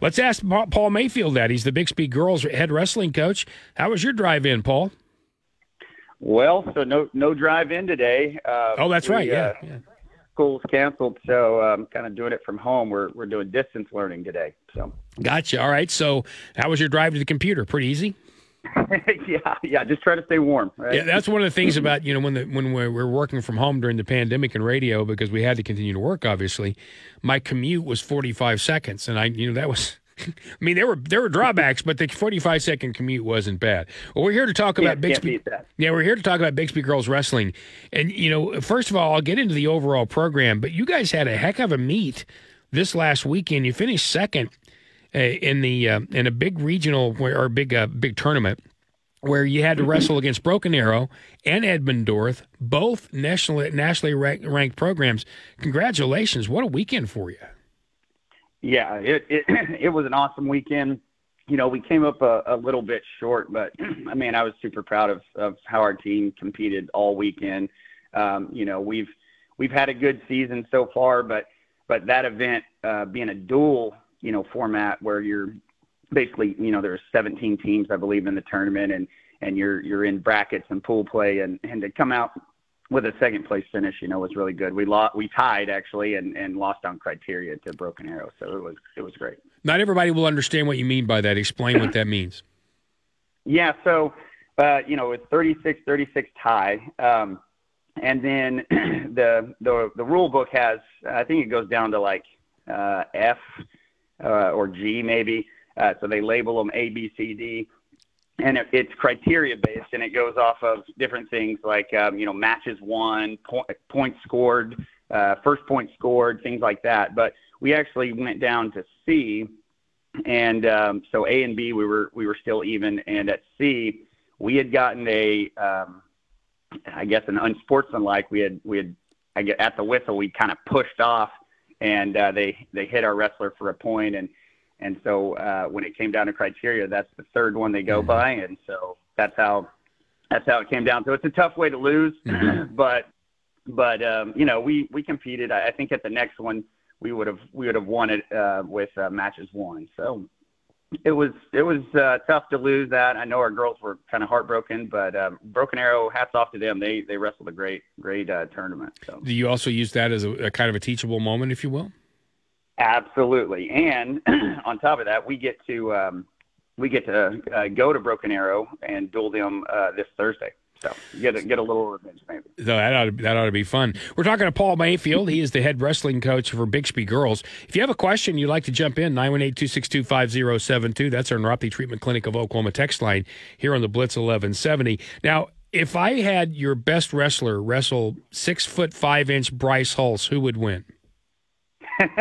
Let's ask Paul Mayfield that. He's the Bixby girls head wrestling coach. How was your drive in, Paul? Well, so no no drive in today. Uh, oh, that's we, right. Yeah. Uh, yeah. School's canceled, so I'm um, kind of doing it from home. We're we're doing distance learning today. So. Gotcha. All right. So, how was your drive to the computer? Pretty easy. yeah, yeah. Just try to stay warm. Right? Yeah, that's one of the things about you know when the when we we're working from home during the pandemic and radio because we had to continue to work. Obviously, my commute was 45 seconds, and I you know that was. I mean, there were there were drawbacks, but the 45 second commute wasn't bad. Well, we're here to talk about Bixby. Yeah, we're here to talk about Bixby girls wrestling, and you know, first of all, I'll get into the overall program, but you guys had a heck of a meet this last weekend. You finished second in the uh, in a big regional or big uh, big tournament where you had to wrestle against Broken Arrow and Edmond-North, both nationally nationally ranked programs. Congratulations! What a weekend for you. Yeah, it it, it was an awesome weekend. You know, we came up a, a little bit short, but I mean, I was super proud of of how our team competed all weekend. Um, you know, we've we've had a good season so far, but but that event uh, being a dual you know format where you're basically you know there's 17 teams I believe in the tournament and and you're you're in brackets and pool play and and to come out with a second place finish you know was really good. We lost we tied actually and and lost on criteria to Broken Arrow so it was it was great. Not everybody will understand what you mean by that. Explain what that means. Yeah, so uh, you know it's 36-36 tie. Um, and then the the the rule book has I think it goes down to like uh, F or G maybe. Uh, so they label them A, B, C, D, and it, it's criteria based, and it goes off of different things like um, you know matches won, point, points scored, uh, first point scored, things like that. But we actually went down to C, and um, so A and B we were we were still even, and at C we had gotten a um, I guess an unsportsmanlike. We had we had I get at the whistle we kind of pushed off and uh, they they hit our wrestler for a point, and and so uh, when it came down to criteria, that's the third one they go mm-hmm. by, and so that's how that's how it came down. So it's a tough way to lose, mm-hmm. but but um, you know we we competed. I, I think at the next one we would have we would have won it uh, with uh, matches won. So it was it was uh, tough to lose that. I know our girls were kind of heartbroken, but um, Broken Arrow, hats off to them. They they wrestled a great great uh, tournament. So. Do you also use that as a, a, kind of a teachable moment, if you will? Absolutely, and on top of that, we get to um, we get to uh, go to Broken Arrow and duel them uh, this Thursday. So get a, get a little revenge, maybe. So that ought, to, that ought to be fun. We're talking to Paul Mayfield. He is the head wrestling coach for Bixby Girls. If you have a question you'd like to jump in, 918-262-5072. That's our Neuropathy Treatment Clinic of Oklahoma text line here on the Blitz 1170. Now, if I had your best wrestler wrestle six foot five inch Bryce Hulse, who would win?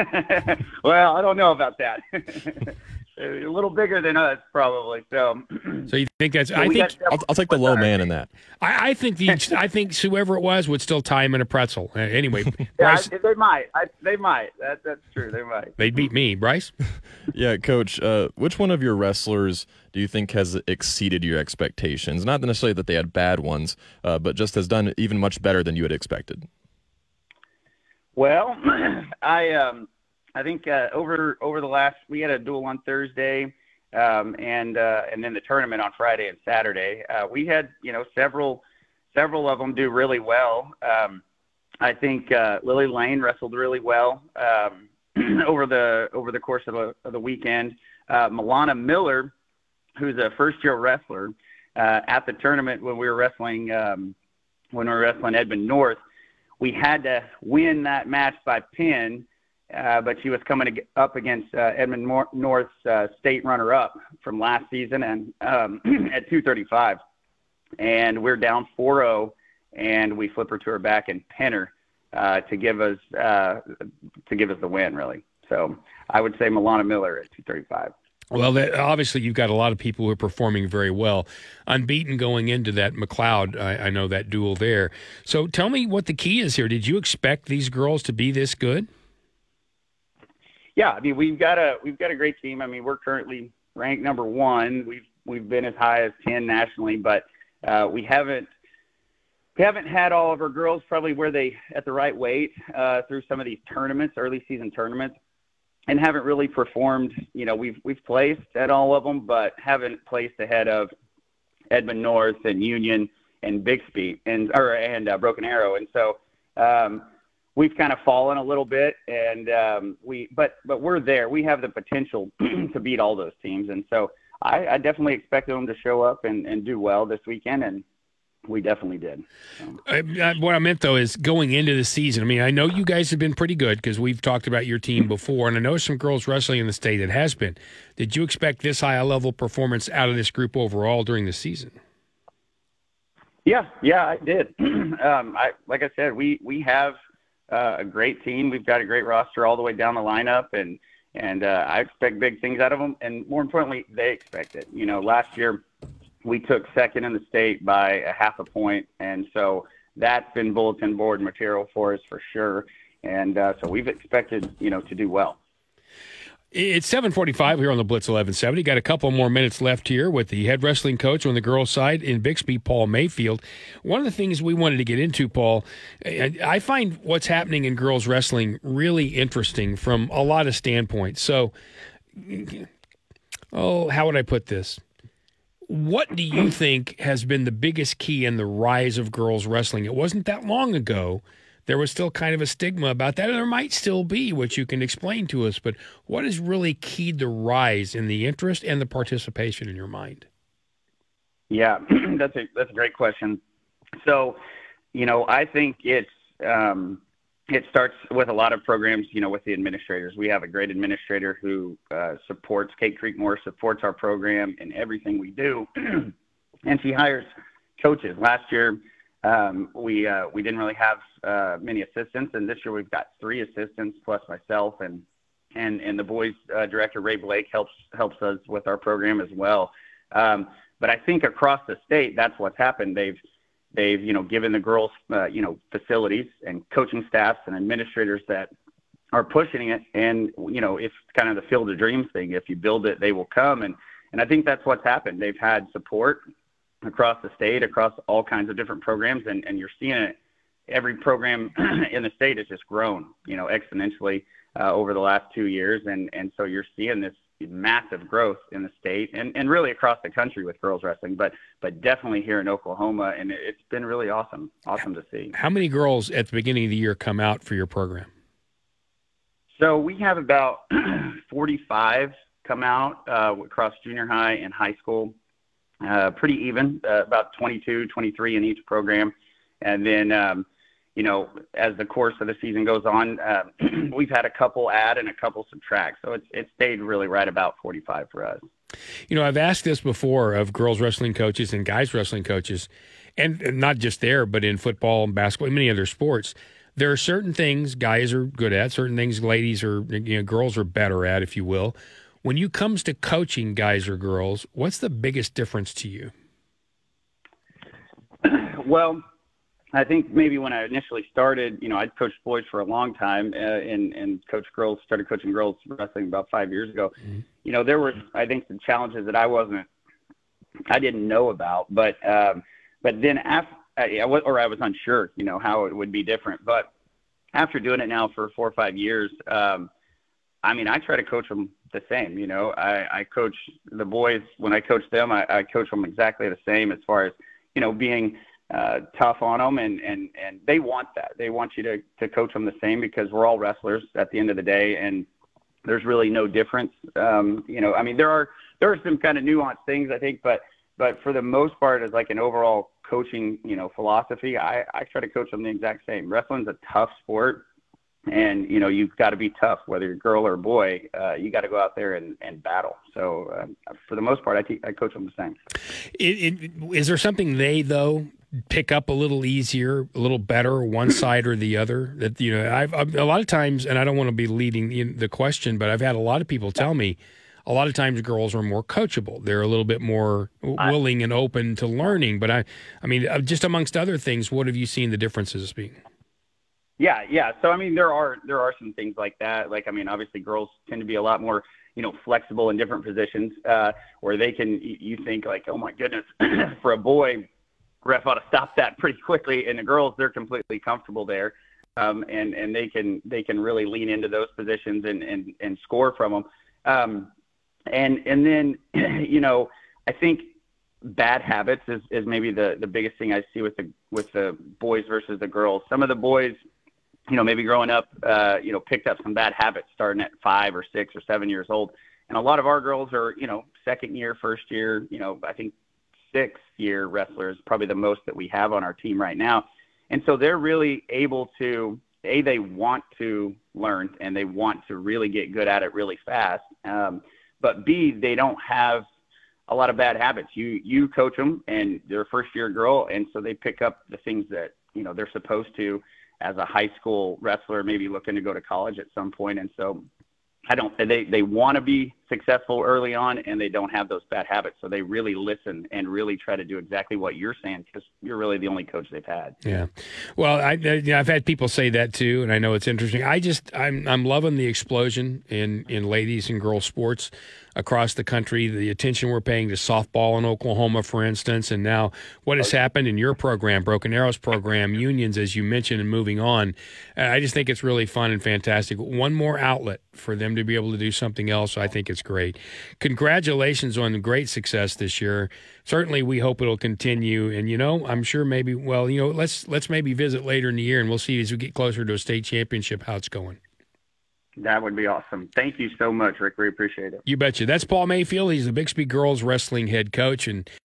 well, I don't know about that. a little bigger than us, probably. So, so you think that's? So I think I'll, I'll, take the low man in that. I, I think the I think whoever it was would still tie him in a pretzel. Uh, anyway, Bryce, yeah, they might. I, they might. That, that's true. They might. They'd beat me, Bryce. yeah, Coach. Uh, which one of your wrestlers do you think has exceeded your expectations? Not necessarily that they had bad ones, uh, but just has done even much better than you had expected. Well, I um I think uh, over over the last we had a duel on Thursday, um, and uh, and then the tournament on Friday and Saturday. Uh, we had you know several several of them do really well. Um, I think uh, Lily Lane wrestled really well um, over the over the course of, a, of the weekend. Uh, Milana Miller, who's a first year wrestler, uh, at the tournament when we were wrestling um, when we were wrestling Edmond-North, we had to win that match by pin but she was coming up against uh, Edmond-North's uh, state runner-up from last season and um, at 235. And we're down 4-0, and we flip her to her back and pin her uh, to give us uh, to give us the win, really. So I would say Milana Miller at 235. Well, that, obviously, you've got a lot of people who are performing very well. Unbeaten going into that McCloud, I, I know that duel there. So tell me what the key is here. Did you expect these girls to be this good? Yeah, I mean we've got a we've got a great team. I mean we're currently ranked number one. We've we've been as high as ten nationally, but uh, we haven't we haven't had all of our girls probably where they at the right weight uh, through some of these tournaments, early season tournaments. and haven't really performed. You know, we've we've placed at all of them, but haven't placed ahead of Edmond North and Union and Bixby and or and uh, Broken Arrow, and so um, we've kind of fallen a little bit. And um, we, but but we're there. We have the potential to beat all those teams, and so I, I definitely expected them to show up and, and do well this weekend, and we definitely did. So. what I meant though is going into the season. I mean, I know you guys have been pretty good because we've talked about your team before, and I know some girls wrestling in the state that has been. Did you expect this high level performance out of this group overall during the season? Yeah, yeah, I did. um, I like I said, we we have uh, a great team. We've got a great roster all the way down the lineup, and and uh, I expect big things out of them. And more importantly, they expect it. You know, last year we took second in the state by a half a point, and so that's been bulletin board material for us for sure. And uh, so we've expected, you know, to do well. It's 745 here on the Blitz 1170. Got a couple more minutes left here with the head wrestling coach on the girls' side in Bixby, Paul Mayfield. One of the things we wanted to get into, Paul, I find what's happening in girls' wrestling really interesting from a lot of standpoints. So, oh, how would I put this? What do you think has been the biggest key in the rise of girls wrestling? It wasn't that long ago. There was still kind of a stigma about that, and there might still be, which you can explain to us. But what has really keyed the rise in the interest and the participation in your mind? Yeah, that's a that's a great question. So, you know, I think it's um, it starts with a lot of programs, you know, with the administrators. We have a great administrator who uh, supports Kate Creekmore, supports our program and everything we do, and she hires coaches. Last year, um, we uh, we didn't really have uh, many assistants, and this year we've got three assistants plus myself, and and and the boys uh, director Ray Blake helps helps us with our program as well. Um, but I think across the state, that's what's happened. They've They've, you know, given the girls, uh, you know, facilities and coaching staffs and administrators that are pushing it. And, you know, it's kind of the field of dreams thing. If you build it, they will come. And, and I think that's what's happened. They've had support across the state, across all kinds of different programs. And, and you're seeing it. Every program in the state has just grown, you know, exponentially uh, over the last two years. And, and so you're seeing this massive growth in the state and, and really across the country with girls wrestling, but but definitely here in Oklahoma, and it's been really awesome, awesome to see. How many girls at the beginning of the year come out for your program? So we have about 45 come out uh, across junior high and high school, uh, pretty even, uh, about 22, 23 in each program, and then. Um, you know, as the course of the season goes on, uh, we've had a couple add and a couple subtract. So it's it's stayed really right about 45 for us. You know, I've asked this before of girls wrestling coaches and guys wrestling coaches, and not just there, but in football and basketball and many other sports. There are certain things guys are good at, certain things ladies or you know, girls are better at, if you will. When you comes to coaching guys or girls, what's the biggest difference to you? well, I think maybe when I initially started, you know, I'd coached boys for a long time, uh, and and coached girls. Started coaching girls wrestling about five years ago. Mm-hmm. You know, there were I think some challenges that I wasn't, I didn't know about, but um, but then after I, I was, or I was unsure, you know, how it would be different. But after doing it now for four or five years, um, I mean, I try to coach them the same. You know, I, I coach the boys when I coach them. I, I coach them exactly the same as far as you know being uh, tough on them, and and and they want that. They want you to to coach them the same because we're all wrestlers at the end of the day, and there's really no difference. Um, you know, I mean, there are there are some kind of nuanced things I think, but but for the most part, as like an overall coaching, you know, philosophy, I I try to coach them the exact same. Wrestling's a tough sport. And you know you've got to be tough, whether you're a girl or a boy. Uh, you got to go out there and, and battle. So uh, for the most part, I, te- I coach them the same. It, it, is there something they though pick up a little easier, a little better, one side or the other. That you know, I've, I've, a lot of times, and I don't want to be leading the question, but I've had a lot of people tell me a lot of times girls are more coachable. They're a little bit more willing and open to learning. But I, I mean, uh, just amongst other things, what have you seen the differences being? Yeah, yeah. So I mean, there are there are some things like that. Like I mean, obviously, girls tend to be a lot more you know flexible in different positions uh, where they can. You think like, oh my goodness, for a boy ref ought to stop that pretty quickly. And the girls, they're completely comfortable there. um, and and they can they can really lean into those positions and and and score from them. Um, and and then you know I think bad habits is, is maybe the the biggest thing I see with the with the boys versus the girls. Some of the boys, you know, maybe growing up, uh, you know, picked up some bad habits starting at five or six or seven years old. And a lot of our girls are, you know, second year, first year, you know, I think sixth year wrestlers, probably the most that we have on our team right now. And so they're really able to, A, they want to learn and they want to really get good at it really fast. Um, but B, they don't have a lot of bad habits. You you coach them, and they're a first year girl, and so they pick up the things that you know they're supposed to as a high school wrestler, maybe looking to go to college at some point. And so I don't they they want to be successful early on and they don't have those bad habits so they really listen and really try to do exactly what you're saying because you're really the only coach they've had yeah well I, have had people say that too and I know it's interesting I just I'm I'm loving the explosion in in ladies and girls sports across the country, the attention we're paying to softball in Oklahoma, for instance, and now what has happened in your program, Broken Arrows program, unions, as you mentioned, and moving on. Uh, I just think it's really fun and fantastic. One more outlet for them to be able to do something else. I think it's great. Congratulations on great success this year. Certainly, we hope it'll continue. And you know, I'm sure maybe, well, you know, let's let's maybe visit later in the year, and we'll see as we get closer to a state championship how it's going. That would be awesome. Thank you so much, Rick. We appreciate it. You betcha. That's Paul Mayfield. He's the Bixby girls wrestling head coach, and